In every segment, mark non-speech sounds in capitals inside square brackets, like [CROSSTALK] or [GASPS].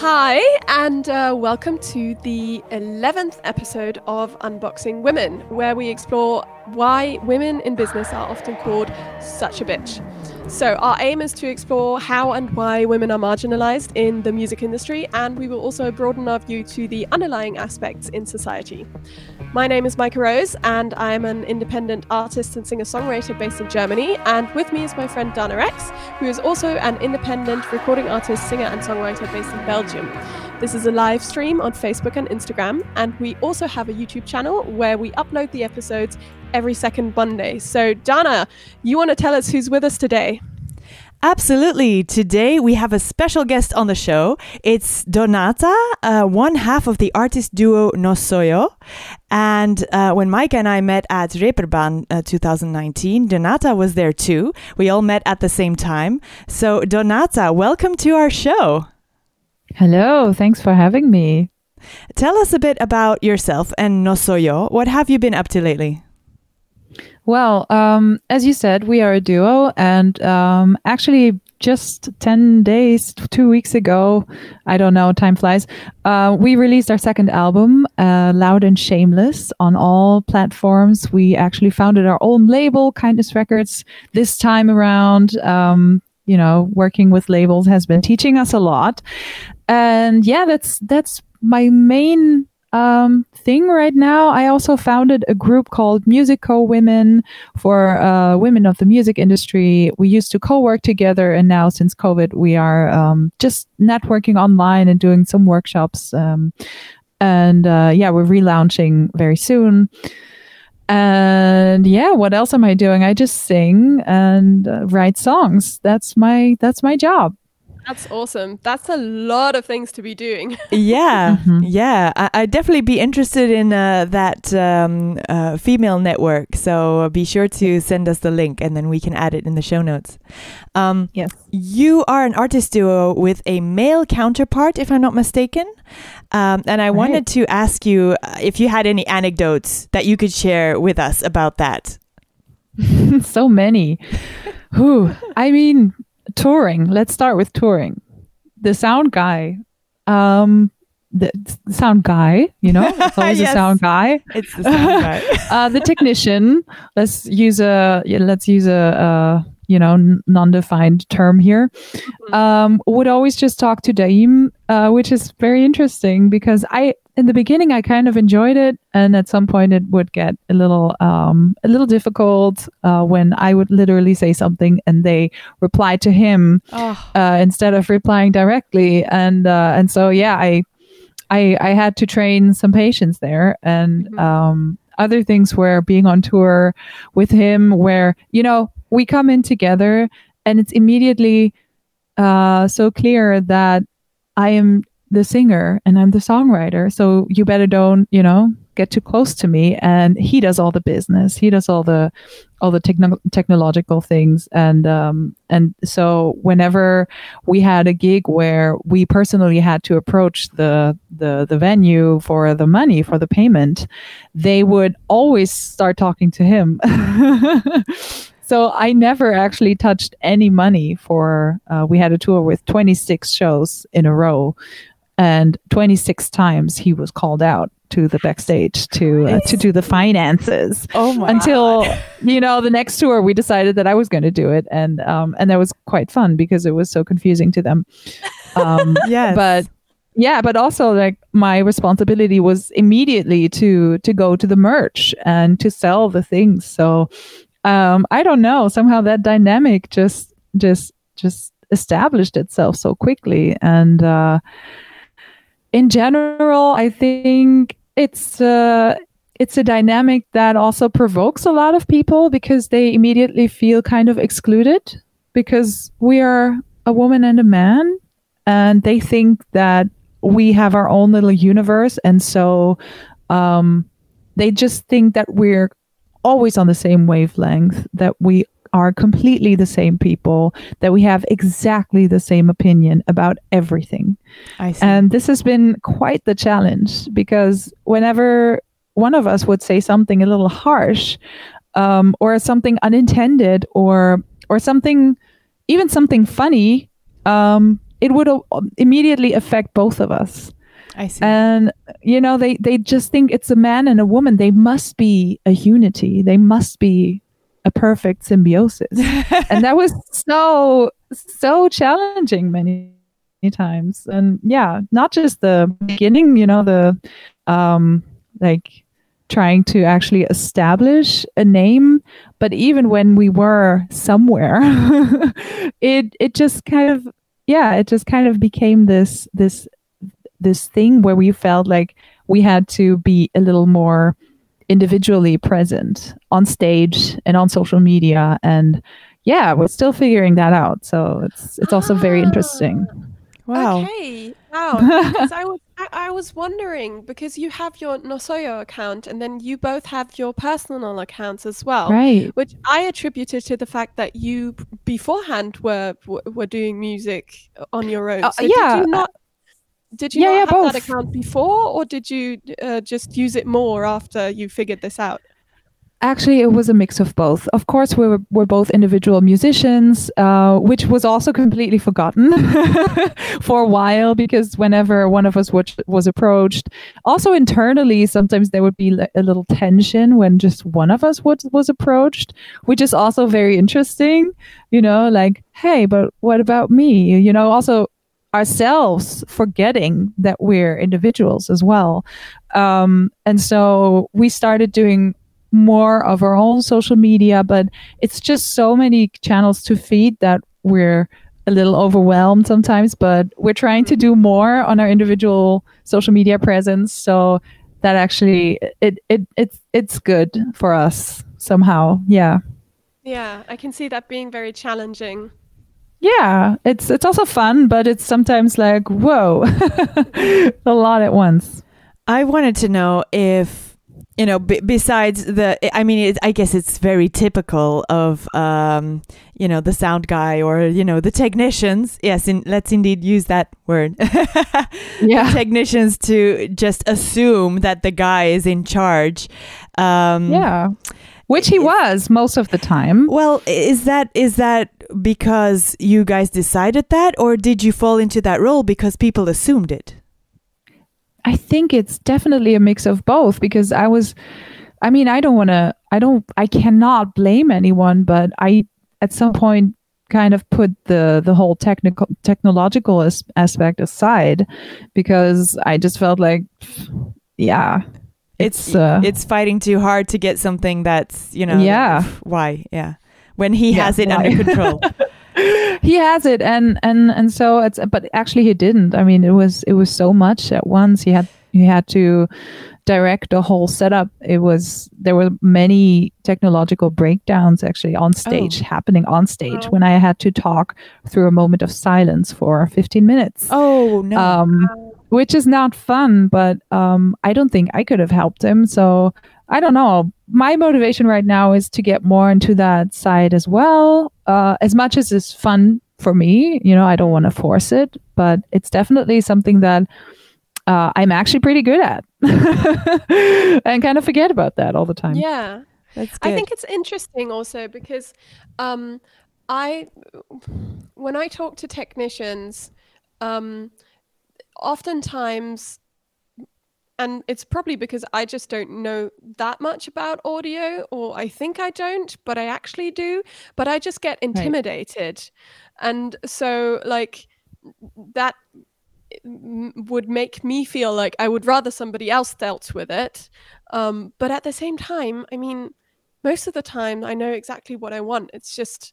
Hi, and uh, welcome to the 11th episode of Unboxing Women, where we explore why women in business are often called such a bitch. So, our aim is to explore how and why women are marginalized in the music industry, and we will also broaden our view to the underlying aspects in society. My name is Micah Rose, and I am an independent artist and singer songwriter based in Germany. And with me is my friend Dana Rex, who is also an independent recording artist, singer, and songwriter based in Belgium. This is a live stream on Facebook and Instagram, and we also have a YouTube channel where we upload the episodes every second Monday. So, Dana, you want to tell us who's with us today? Absolutely. Today we have a special guest on the show. It's Donata, uh, one half of the artist duo Nosoyo. And uh, when Micah and I met at Reeperbahn uh, 2019, Donata was there too. We all met at the same time. So, Donata, welcome to our show. Hello. Thanks for having me. Tell us a bit about yourself and Nosoyo. What have you been up to lately? Well, um, as you said, we are a duo, and um, actually, just 10 days, two weeks ago, I don't know, time flies, uh, we released our second album, uh, Loud and Shameless, on all platforms. We actually founded our own label, Kindness Records, this time around. Um, you know, working with labels has been teaching us a lot. And yeah, that's that's my main um, thing right now. I also founded a group called Musico Women for uh, women of the music industry. We used to co work together, and now since COVID, we are um, just networking online and doing some workshops. Um, and uh, yeah, we're relaunching very soon. And yeah, what else am I doing? I just sing and uh, write songs. That's my that's my job. That's awesome. That's a lot of things to be doing. [LAUGHS] yeah, mm-hmm. yeah. I, would definitely be interested in uh, that um, uh, female network. So be sure to send us the link and then we can add it in the show notes. Um, yes. You are an artist duo with a male counterpart, if I'm not mistaken. Um, and I right. wanted to ask you uh, if you had any anecdotes that you could share with us about that. [LAUGHS] so many. Who? I mean, touring. Let's start with touring. The sound guy. Um, the sound guy, you know, it's [LAUGHS] always yes. a sound guy. It's the sound [LAUGHS] guy. uh, the technician. Let's use a let's use a, a you know non-defined term here. Mm-hmm. Um, would always just talk to Daim, uh, which is very interesting because I in the beginning I kind of enjoyed it, and at some point it would get a little um, a little difficult uh, when I would literally say something and they reply to him oh. uh, instead of replying directly, and uh, and so yeah, I I I had to train some patience there, and mm-hmm. um, other things were being on tour with him, where you know we come in together, and it's immediately uh, so clear that I am the singer and I'm the songwriter. So you better don't, you know, get too close to me. And he does all the business. He does all the all the techno- technological things. And um, and so whenever we had a gig where we personally had to approach the the the venue for the money for the payment, they would always start talking to him. [LAUGHS] So I never actually touched any money for. Uh, we had a tour with 26 shows in a row, and 26 times he was called out to the backstage to uh, to do the finances. Oh my! Until you know the next tour, we decided that I was going to do it, and um and that was quite fun because it was so confusing to them. Um, [LAUGHS] yes. but yeah, but also like my responsibility was immediately to to go to the merch and to sell the things. So um I don't know somehow that dynamic just just just established itself so quickly and. uh in general, I think it's uh, it's a dynamic that also provokes a lot of people because they immediately feel kind of excluded because we are a woman and a man, and they think that we have our own little universe, and so um, they just think that we're always on the same wavelength, that we are completely the same people, that we have exactly the same opinion about everything. And this has been quite the challenge because whenever one of us would say something a little harsh, um, or something unintended, or or something, even something funny, um, it would uh, immediately affect both of us. I see. And you know, they they just think it's a man and a woman. They must be a unity. They must be a perfect symbiosis. [LAUGHS] and that was so so challenging many, many times. And yeah, not just the beginning, you know, the um like trying to actually establish a name but even when we were somewhere [LAUGHS] it it just kind of yeah it just kind of became this this this thing where we felt like we had to be a little more individually present on stage and on social media and yeah we're still figuring that out so it's it's also very interesting wow Okay. Wow. [LAUGHS] I was I, I was wondering because you have your Nosoyo account and then you both have your personal accounts as well. right Which I attributed to the fact that you beforehand were were were doing music on your own. Uh, yeah, Did you not? Did you yeah, yeah, have both. that account before, or did you uh, just use it more after you figured this out? Actually, it was a mix of both. Of course, we were, we're both individual musicians, uh, which was also completely forgotten [LAUGHS] for a while because whenever one of us was, was approached, also internally, sometimes there would be a little tension when just one of us was, was approached, which is also very interesting. You know, like, hey, but what about me? You know, also ourselves forgetting that we're individuals as well. Um, and so we started doing more of our own social media, but it's just so many channels to feed that we're a little overwhelmed sometimes. But we're trying to do more on our individual social media presence, so that actually it it it's it's good for us somehow. Yeah. Yeah, I can see that being very challenging. Yeah, it's it's also fun, but it's sometimes like whoa, [LAUGHS] a lot at once. I wanted to know if you know b- besides the I mean it, I guess it's very typical of um you know the sound guy or you know the technicians yes in, let's indeed use that word [LAUGHS] Yeah. technicians to just assume that the guy is in charge um Yeah, which he was most of the time. well is that is that because you guys decided that or did you fall into that role because people assumed it I think it's definitely a mix of both because I was, I mean, I don't want to, I don't, I cannot blame anyone, but I, at some point, kind of put the the whole technical technological as- aspect aside because I just felt like, yeah, it's, uh, it's fighting too hard to get something that's you know Yeah. why yeah. When he Yeah, has it why? under control. [LAUGHS] He has it and and and so it's but actually he didn't. I mean it was it was so much at once. He had he had to direct the whole setup. It was there were many technological breakdowns actually on stage happening on stage Oh. when i had to talk through a moment of silence for 15 minutes. Oh no. Um which is not fun but um i don't think i could have helped him. So i don't know. My motivation right now is to get more into that side as well. Uh as much as it's fun for me you know i don't want to force it but it's definitely something that uh, i'm actually pretty good at [LAUGHS] and kind of forget about that all the time. Yeah. that's good. I think it's interesting also because um, I, when I talk to technicians, um, oftentimes, and it's probably because I just don't know that much about audio, or I think I don't, but I actually do. But I just get intimidated, and so like that would make me feel like I would rather somebody else dealt with it. Um, but at the same time, I mean, most of the time I know exactly what I want. It's just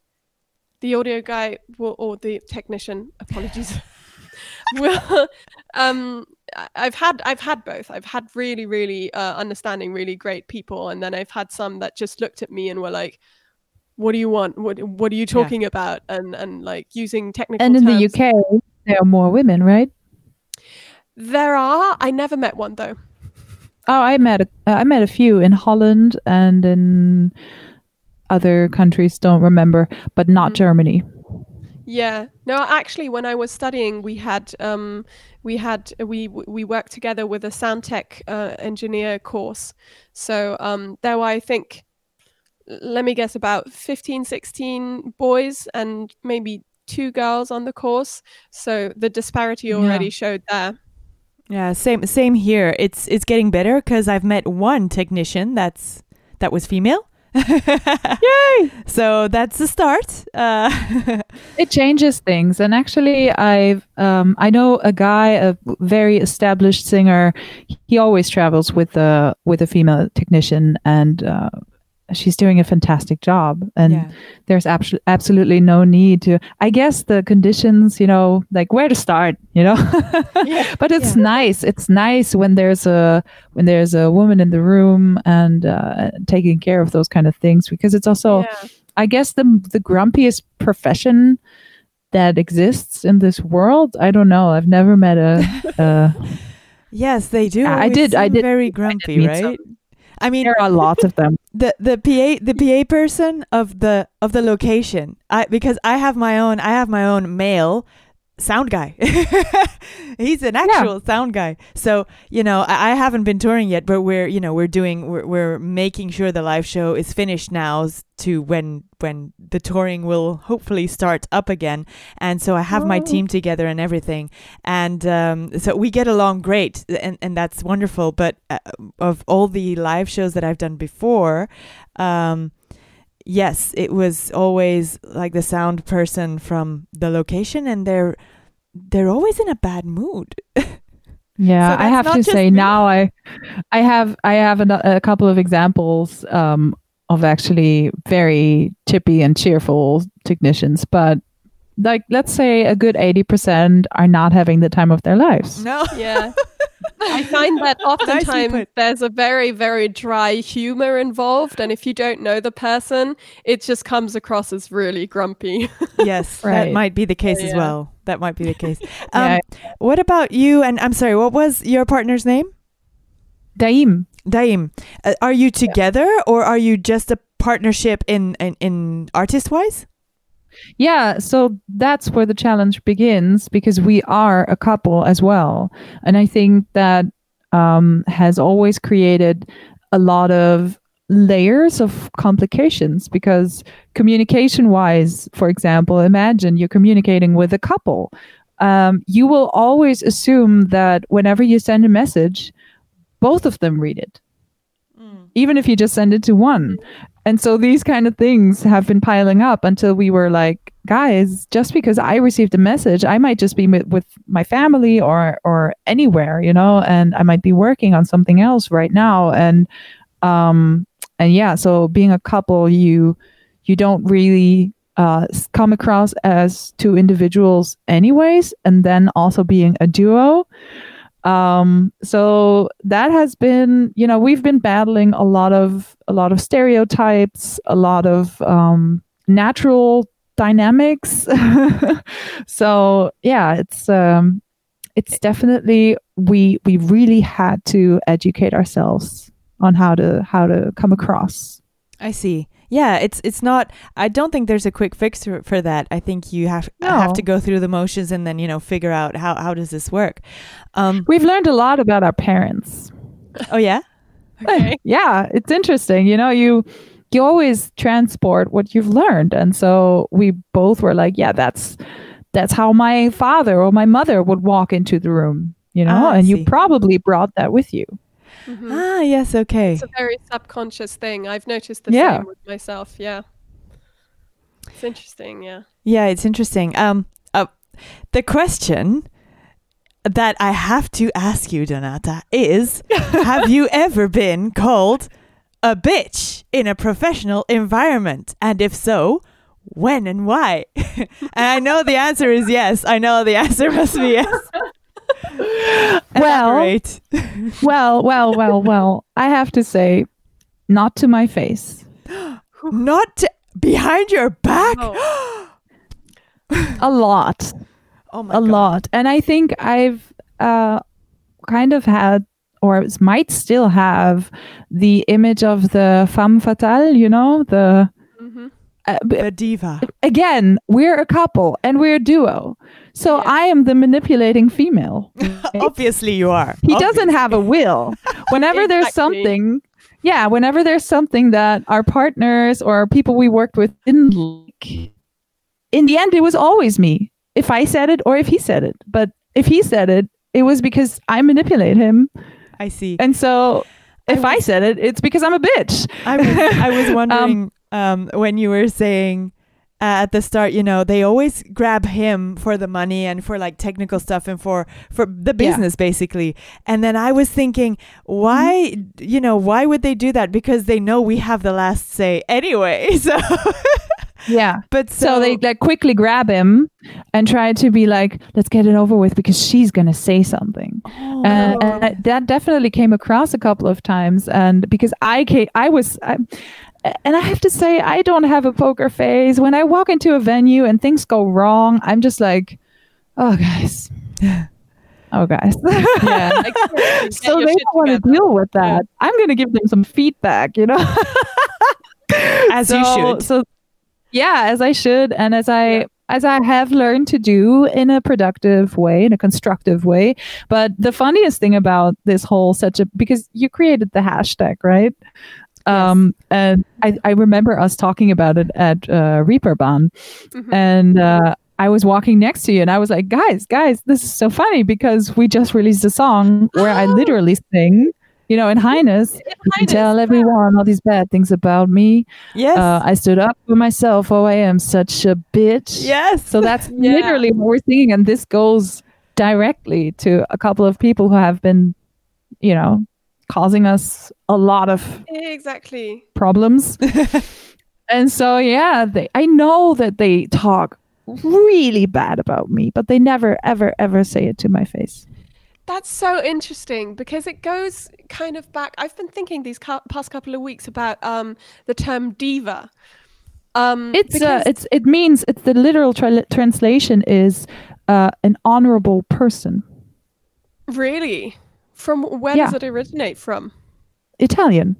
the audio guy will, or the technician, apologies, [LAUGHS] [LAUGHS] will. Um, I've had I've had both. I've had really really uh, understanding, really great people, and then I've had some that just looked at me and were like. What do you want? What What are you talking about? And and like using technical. and in the uk there are more women right there are. I never met one though. Oh, I met a, I met a few in Holland and in other countries. Don't remember, but not Mm. Germany. Yeah. No, actually, when I was studying, we had um, we had we we worked together with a sound tech uh, engineer course. So um, there were, I think, let me guess, about 15, 16 boys and maybe two girls on the course. So the disparity already Yeah. showed there. Yeah, same same here. It's it's getting better because I've met one technician that's that was female. Yay! [LAUGHS] So that's the start. Uh, [LAUGHS] it changes things and actually i've um, i know a guy a very established singer he always travels with a with a female technician and uh, she's doing a fantastic job and Yeah. there's abso- absolutely no need to i guess the conditions you know like where to start you know [LAUGHS] but it's nice it's nice when there's a when there's a woman in the room and uh, taking care of those kind of things because it's also yeah. I guess the the grumpiest profession that exists in this world. I don't know. I've never met a. a [LAUGHS] yes, they do. I did- I did- Very grumpy, meet right? some. I mean, there are lots of them. the the PA the PA person of the of the location. I because I have my own I have my own male sound guy. [LAUGHS] He's an actual sound guy. So you know I, I haven't been touring yet, but we're you know we're doing we're, we're making sure the live show is finished now to when when the touring will hopefully start up again. And so I have my Oh. team together and everything, and um, so we get along great, and and that's wonderful. But uh, of all the live shows that I've done before, um, yes, it was always like the sound person from the location, and they're they're always in a bad mood. [LAUGHS] Yeah, So I have to say me. now I, I have I have a, a couple of examples um, of actually very chippy and cheerful technicians, but like let's say a good eighty percent are not having the time of their lives. No, [LAUGHS] Yeah. I [LAUGHS] find that oftentimes put. there's a very, very dry humor involved. And if you don't know the person, it just comes across as really grumpy. [LAUGHS] yes, that might be the case as Yeah. well. That might be the case. Um, Yeah. What about you? And I'm sorry, what was your partner's name? Daim. Daim. Uh, are you together, or are you just a partnership in in, in artist wise? Yeah, so that's where the challenge begins because we are a couple as well. And I think that um, has always created a lot of layers of complications because communication wise, for example, imagine you're communicating with a couple. Um, you will always assume that whenever you send a message, both of them read it even if you just send it to one. And so these kind of things have been piling up until we were like, guys, just because I received a message, I might just be with my family or or anywhere, you know, and I might be working on something else right now. And um and yeah, so being a couple, you you don't really uh, come across as two individuals anyways and then also being a duo um so that has been you know we've been battling a lot of a lot of stereotypes a lot of um natural dynamics [LAUGHS] so yeah it's um it's definitely we we really had to educate ourselves on how to how to come across I see. Yeah, it's it's not. I don't think there's a quick fix for, for that. I think you have No. have to go through the motions and then you know figure out how how does this work. Um. we've learned a lot about our parents Oh yeah. Okay. [LAUGHS] yeah it's interesting you know you you always transport what you've learned and so we both were like yeah that's that's how my father or my mother would walk into the room you know Ah, and see. you probably brought that with you Mhm. Ah yes. Okay. It's a very subconscious thing. I've noticed the Yeah. same with myself. Yeah. It's interesting. Yeah. Yeah, it's interesting. Um. Uh, the question that I have to ask you, Donata, is: [LAUGHS] Have you ever been called a bitch in a professional environment? And if so, when and why? [LAUGHS] and I know the answer is yes. I know the [LAUGHS] answer must be yes. Well- well well well well i have to say not to my face [GASPS] not t- behind your back. Oh. [GASPS] a lot Oh my a god. lot and i think i've uh kind of had or might still have the image of the femme fatale you know the hmm uh, b- The diva. again, we're a couple and we're a duo. So Yeah. I am the manipulating female. [LAUGHS] Obviously, you are. He doesn't have a will. Whenever there's something, yeah, whenever there's something that our partners or people we worked with didn't like, in the end, it was always me. If I said it or if he said it, but if he said it, it was because I manipulate him, I see. and so if I, said it, it's because I'm a bitch. I was I was [LAUGHS] wondering um, when you were saying uh, at the start, you know, they always grab him for the money and for like technical stuff and for for the Yeah. business basically. And then I was thinking, why, Mm-hmm. you know, why would they do that? Because they know we have the last say anyway. [LAUGHS] So, Yeah. but so, So, they like quickly grab him and try to be like, let's get it over with because she's gonna say something. Oh. and, and that definitely came across a couple of times and because i ca i was I, and i have to say i don't have a poker face. When i walk into a venue and things go wrong i'm just like oh guys. [SIGHS] Oh guys. Yeah, like, [LAUGHS] so they don't want to deal with that. I'm going to give them some feedback you know? [LAUGHS] As so, you should. So yeah, as I should, and as I as I have learned to do in a productive way, in a constructive way. But the funniest thing about this whole such a because you created the hashtag, right? Um, and I, I remember us talking about it at uh, Reeperbahn, Mhm. and uh, I was walking next to you, and I was like, "Guys, guys, this is so funny because we just released a song where I [GASPS] literally sing, you know, in Highness, In tell everyone all these bad things about me. yes. Uh, I stood up for myself. Oh, I am such a bitch. yes. So that's [LAUGHS] Yeah. literally what we're singing, and this goes directly to a couple of people who have been, you know, causing us a lot of Exactly. problems. [LAUGHS] and so, yeah, they. I know that they talk really bad about me, but they never, ever, ever say it to my face. That's so interesting because it goes kind of back. I've been thinking these cou- past couple of weeks about um, the term diva. Um, It's uh, it's it means it's the literal tra- translation is uh, an honorable person. really from where Yeah. does it originate from? Italian.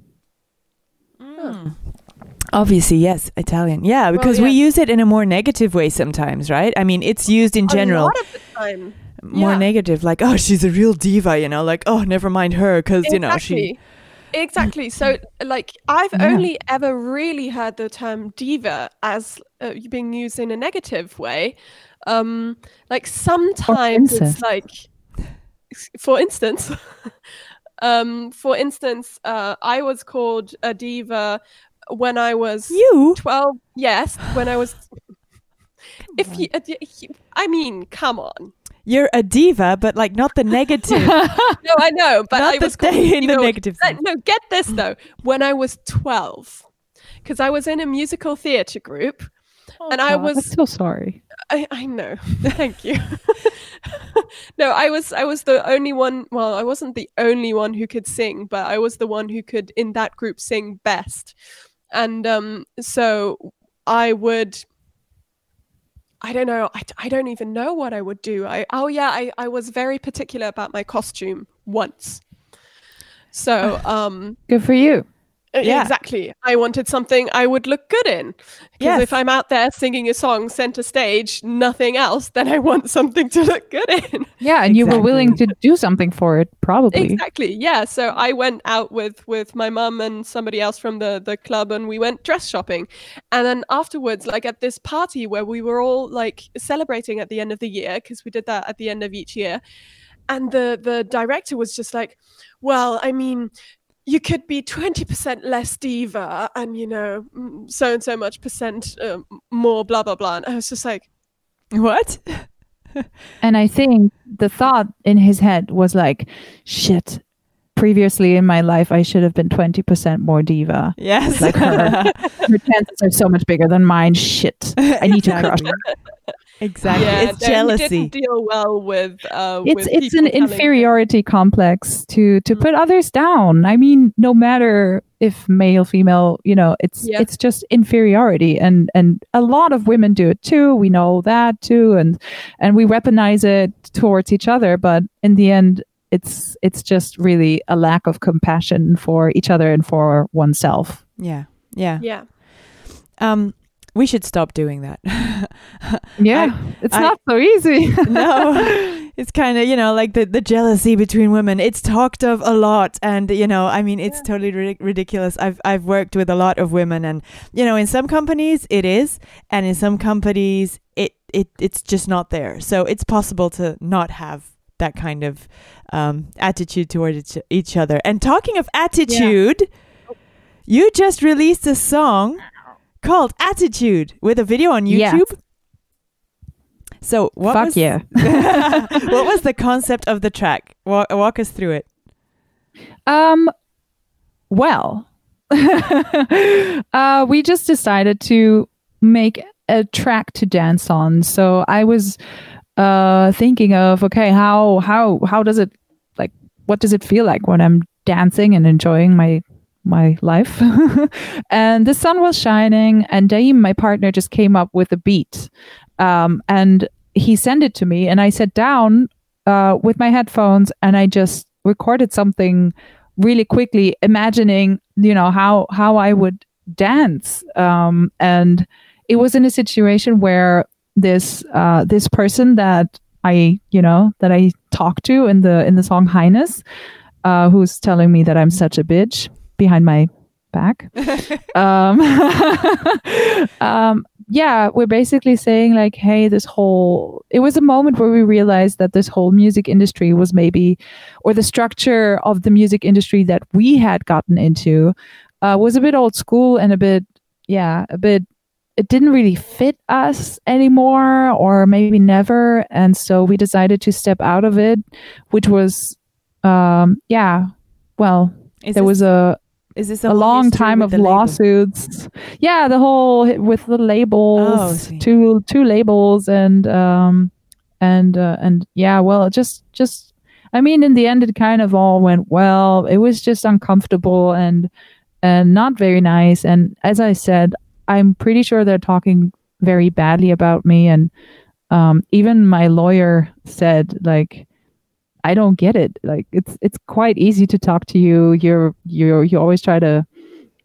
Obviously, yes, Italian. Yeah, because we yeah. use it in a more negative way sometimes, right? I mean, it's used in general. A lot of the time. more Yeah. negative like oh she's a real diva you know like oh never mind her because you know she Exactly. Exactly. So, like, I've Yeah. only ever really heard the term diva as uh, being used in a negative way. Um, like sometimes it's like, for instance, [LAUGHS] um, for instance, uh, I was called a diva when I was you twelve. Yes, when I was. [SIGHS] If you, uh, I mean, come on. you're a diva but like not the negative [LAUGHS] No, I know, but not I was called, in you the negative Uh, no, get this though. When I was 12, because I was in a musical theatre group, and I Oh, was, I'm so sorry. I, I know, [LAUGHS] thank you. [LAUGHS] no, I was, I was the only one. Well, I wasn't the only one who could sing, but I was the one who could in that group sing best, and um, so I would. I don't know. I, I don't even know what I would do. I oh yeah, I, I was very particular about my costume once. So um Good for you. Uh, Yeah. exactly. I wanted something I would look good in. Because Yes. if I'm out there singing a song center stage, nothing else, then I want something to look good in. [LAUGHS] Yeah, and you were willing to do something for it, probably. Exactly. Yeah. So I went out with with my mum and somebody else from the the club, and we went dress shopping. And then afterwards, like at this party where we were all like celebrating at the end of the year, because we did that at the end of each year. And the the director was just like, "Well, I mean." You could be 20% less diva and, you know, so and so much percent um, more, blah, blah, blah. And I was just like, what [LAUGHS] And I think the thought in his head was like, shit, previously in my life, I should have been 20% more diva. yes Like her. [LAUGHS] Her chances are so much bigger than mine. Shit. I need to crush exactly. her. exactly yeah, it's jealousy didn't deal well with, uh, It's with it's an people telling him- inferiority complex to to Mm. put others down. I mean, no matter if male, female, you know, it's Yeah. it's just inferiority, and and a lot of women do it too. We know that too, and and we weaponize it towards each other. But in the end, it's it's just really a lack of compassion for each other and for oneself. yeah yeah Yeah. um we should stop doing that [LAUGHS] Yeah, it's I- not so easy. [LAUGHS] no [LAUGHS] it's kind of you know like the the jealousy between women it's talked of a lot and you know i mean it's Yeah. totally ridic- ridiculous i've i've worked with a lot of women and you know in some companies it is and in some companies it it it's just not there so it's possible to not have that kind of um, attitude toward each, each other and talking of attitude you just released a song called attitude with a video on YouTube. Yeah. so what Fuck was, yeah. [LAUGHS] what was the concept of the track? Walk, walk us through it. Um, well, [LAUGHS] uh, we just decided to make a track to dance on. So I was uh, thinking of okay, how how how does it like? What does it feel like when I'm dancing and enjoying my my life? [LAUGHS] and the sun was shining, and Daim, my partner, just came up with a beat, um, and he sent it to me, and I sat down uh, with my headphones, and I just recorded something really quickly imagining you know how how i would dance um and it was in a situation where this uh this person that i you know that i talked to in the in the song highness uh who's telling me that i'm such a bitch behind my back. [LAUGHS] Um, [LAUGHS] um yeah we're basically saying like hey this whole it was a moment where we realized that this whole music industry was maybe or the structure of the music industry that we had gotten into uh, was a bit old school and a bit yeah a bit it didn't really fit us anymore or maybe never and so we decided to step out of it which was um yeah well Is there this, was a is this a long time of label? lawsuits. Yeah, the whole with the Oh, labels, see. two two labels, and um, and uh, and yeah, well, just just I mean, in the end, it kind of all went well. It was just uncomfortable and and not very nice. And as I said, I'm pretty sure they're talking very badly about me. And um, even my lawyer said like. I don't get it. Like it's it's quite easy to talk to you. You're you're you always try to,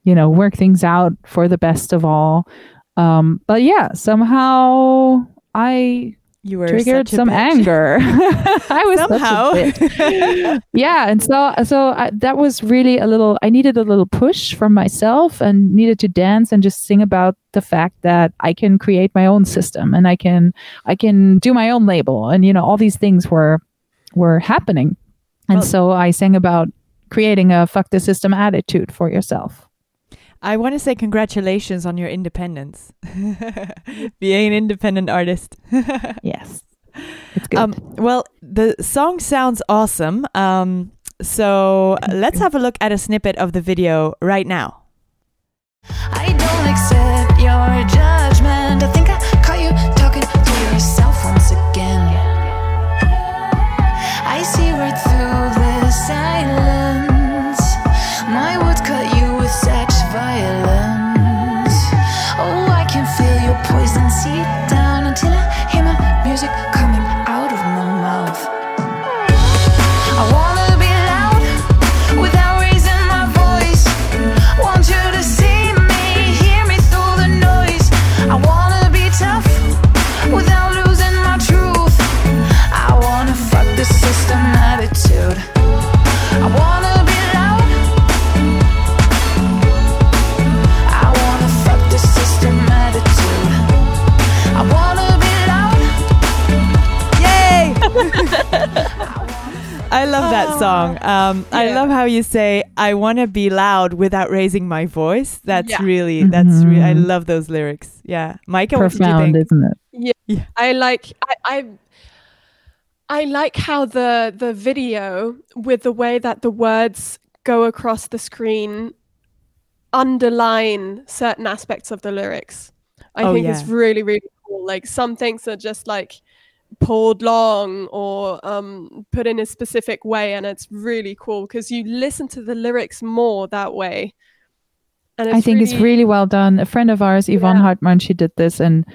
you know, work things out for the best of all. Um, but yeah, somehow I You were triggered some bitch. anger. [LAUGHS] [LAUGHS] I was Somehow. [LAUGHS] yeah, and so so I, that was really a little. I needed a little push from myself and needed to dance and just sing about the fact that I can create my own system and I can I can do my own label and you know all these things were were happening, and Well- so I sang about creating a fuck the system attitude for yourself. I want to say congratulations on your independence. [LAUGHS] Being an independent artist. [LAUGHS] Yes, it's good. Um, well, the song sounds awesome. Um, so let's have a look at a snippet of the video right now. I don't accept your judgment. I think I caught you talking to yourself once again. I see right through the silence. Song. Um, I love how you say, I want to be loud without raising my voice. That's Yeah. really, that's re- I Mhm. love those lyrics. Yeah. Micah, what did you Profound, think? isn't it? Yeah, I like I, I I like how the the video with the way that the words go across the screen underline certain aspects of the lyrics. I Oh, think it's really really cool. Like some things are just like pulled long or um put in a specific way and it's really cool because you listen to the lyrics more that way. And I think it's really well done. A friend of ours, Yvonne Yeah. Hartmann, she did this, and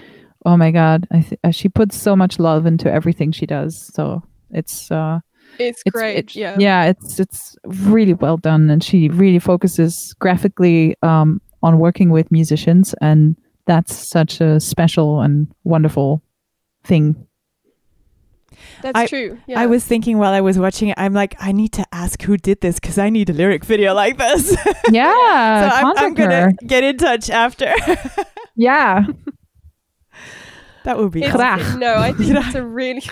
oh my god, I th- uh, she puts so much love into everything she does. So it's uh, it's it's great. it's- yeah. yeah, it's it's really well done, and she really focuses graphically um, on working with musicians, and that's such a special and wonderful thing. That's I- true. Yeah. I was thinking while I was watching it, I'm like, I need to ask who did this because I need a lyric video like this. [LAUGHS] so Yeah, I'm, I'm gonna get in touch after. [LAUGHS] Yeah, that would be It's- awesome. No, I think it's a really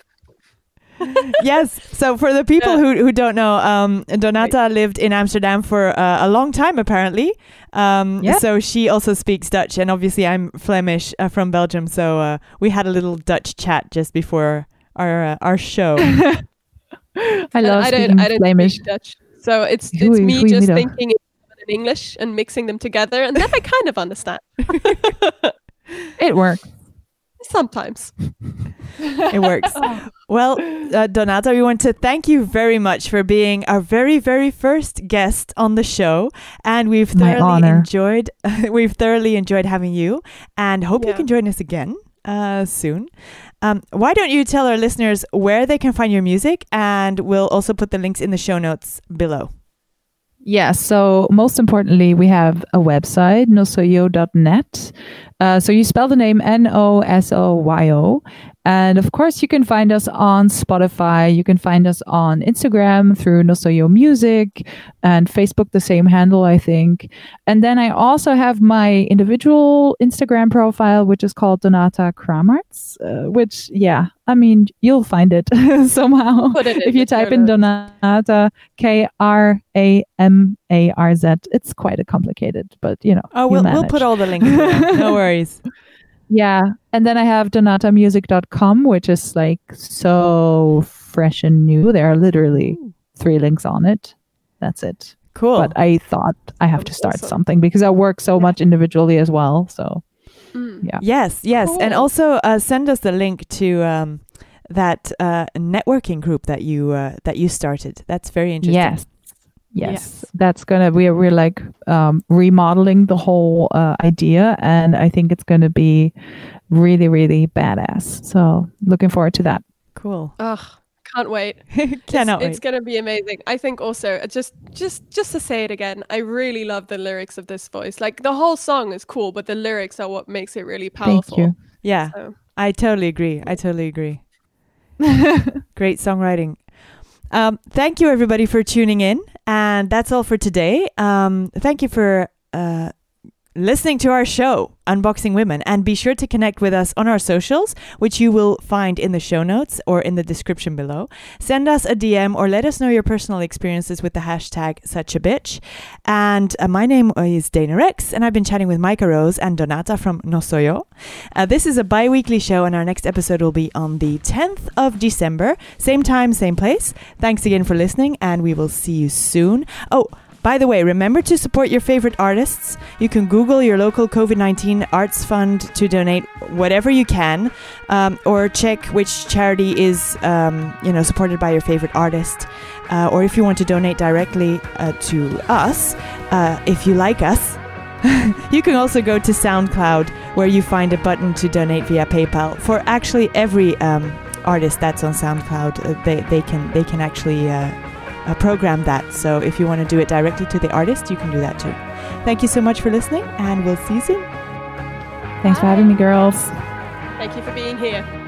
[LAUGHS] yes. So for the people Yeah. who, who don't know, um, Donata lived in Amsterdam for uh, a long time, apparently. Um, Yeah. So she also speaks Dutch, and obviously I'm Flemish uh, from Belgium. So uh, we had a little Dutch chat just before our uh, our show. [LAUGHS] I love I don't I don't Flemish. speak Dutch. So it's it's Goeie- me just goedemiddag. thinking in English and mixing them together and then I kind of understand. [LAUGHS] It works. Sometimes. it works. [LAUGHS] Well, uh, Donata, we want to thank you very much for being our very, very first guest on the show, and we've My thoroughly honor. enjoyed. we've thoroughly enjoyed having you, and hope you can join us again uh, soon. Um, why don't you tell our listeners where they can find your music, and we'll also put the links in the show notes below. Yeah, so most importantly, we have a website, nosoyo.net. Uh, so you spell the name N O S O Y O. And of course, you can find us on Spotify. You can find us on Instagram through Nosoyo Music and Facebook, the same handle, I think. And then I also have my individual Instagram profile, which is called Donata Kramarz, uh, which, yeah, I mean, you'll find it [LAUGHS] somehow it if you type in. Donata K R A M A R Z. It's quite a complicated, but you know. Oh, we'll, we'll put all the links. [LAUGHS] no worries. Yeah, and then I have donatamusic.com, which is like so fresh and new. There are literally three links on it. That's it. Cool. But I thought I have to start Awesome. something because I work so much individually as well. So Mm. yeah. Yes, yes, and also uh, send us the link to um, that uh, networking group that you uh, that you started. That's very interesting. Yes. Yes. Yes. That's gonna we're we're like um remodeling the whole uh, idea and I think it's gonna be really, really badass. So looking forward to that. Cool. Ugh, can't wait. [LAUGHS] Cannot it's, wait. it's gonna be amazing. I think also uh, just just just to say it again, I really love the lyrics of this voice. Like the whole song is cool, but the lyrics are what makes it really powerful. Thank you. Yeah, So, I totally agree. I totally agree. [LAUGHS] Great songwriting. Um, thank you, everybody, for tuning in. And that's all for today. Um, thank you for uh, listening to our show, Unboxing Women. And be sure to connect with us on our socials, which you will find in the show notes or in the description below. Send us a DM or let us know your personal experiences with the hashtag such a bitch. And uh, my name is Dana Rex, and I've been chatting with Micah Rose and Donata from Nosoyo. Uh, this is a bi weekly show, and our next episode will be on the 10th of December. Same time, same place. Thanks again for listening, and we will see you soon. Oh, by the way, remember to support your favorite artists. You can Google your local COVID 19 arts fund to donate whatever you can, um, or check which charity is um, you know supported by your favorite artist. Uh, or if you want to donate directly uh, to us, uh, if you like us, [LAUGHS] you can also go to SoundCloud where you find a button to donate via PayPal. For actually every um, artist that's on SoundCloud, uh, they, they can they can actually uh, program that. So if you want to do it directly to the artist, you can do that too. Thank you so much for listening, and we'll see you soon. Thanks for having me, girls. thank you for being here.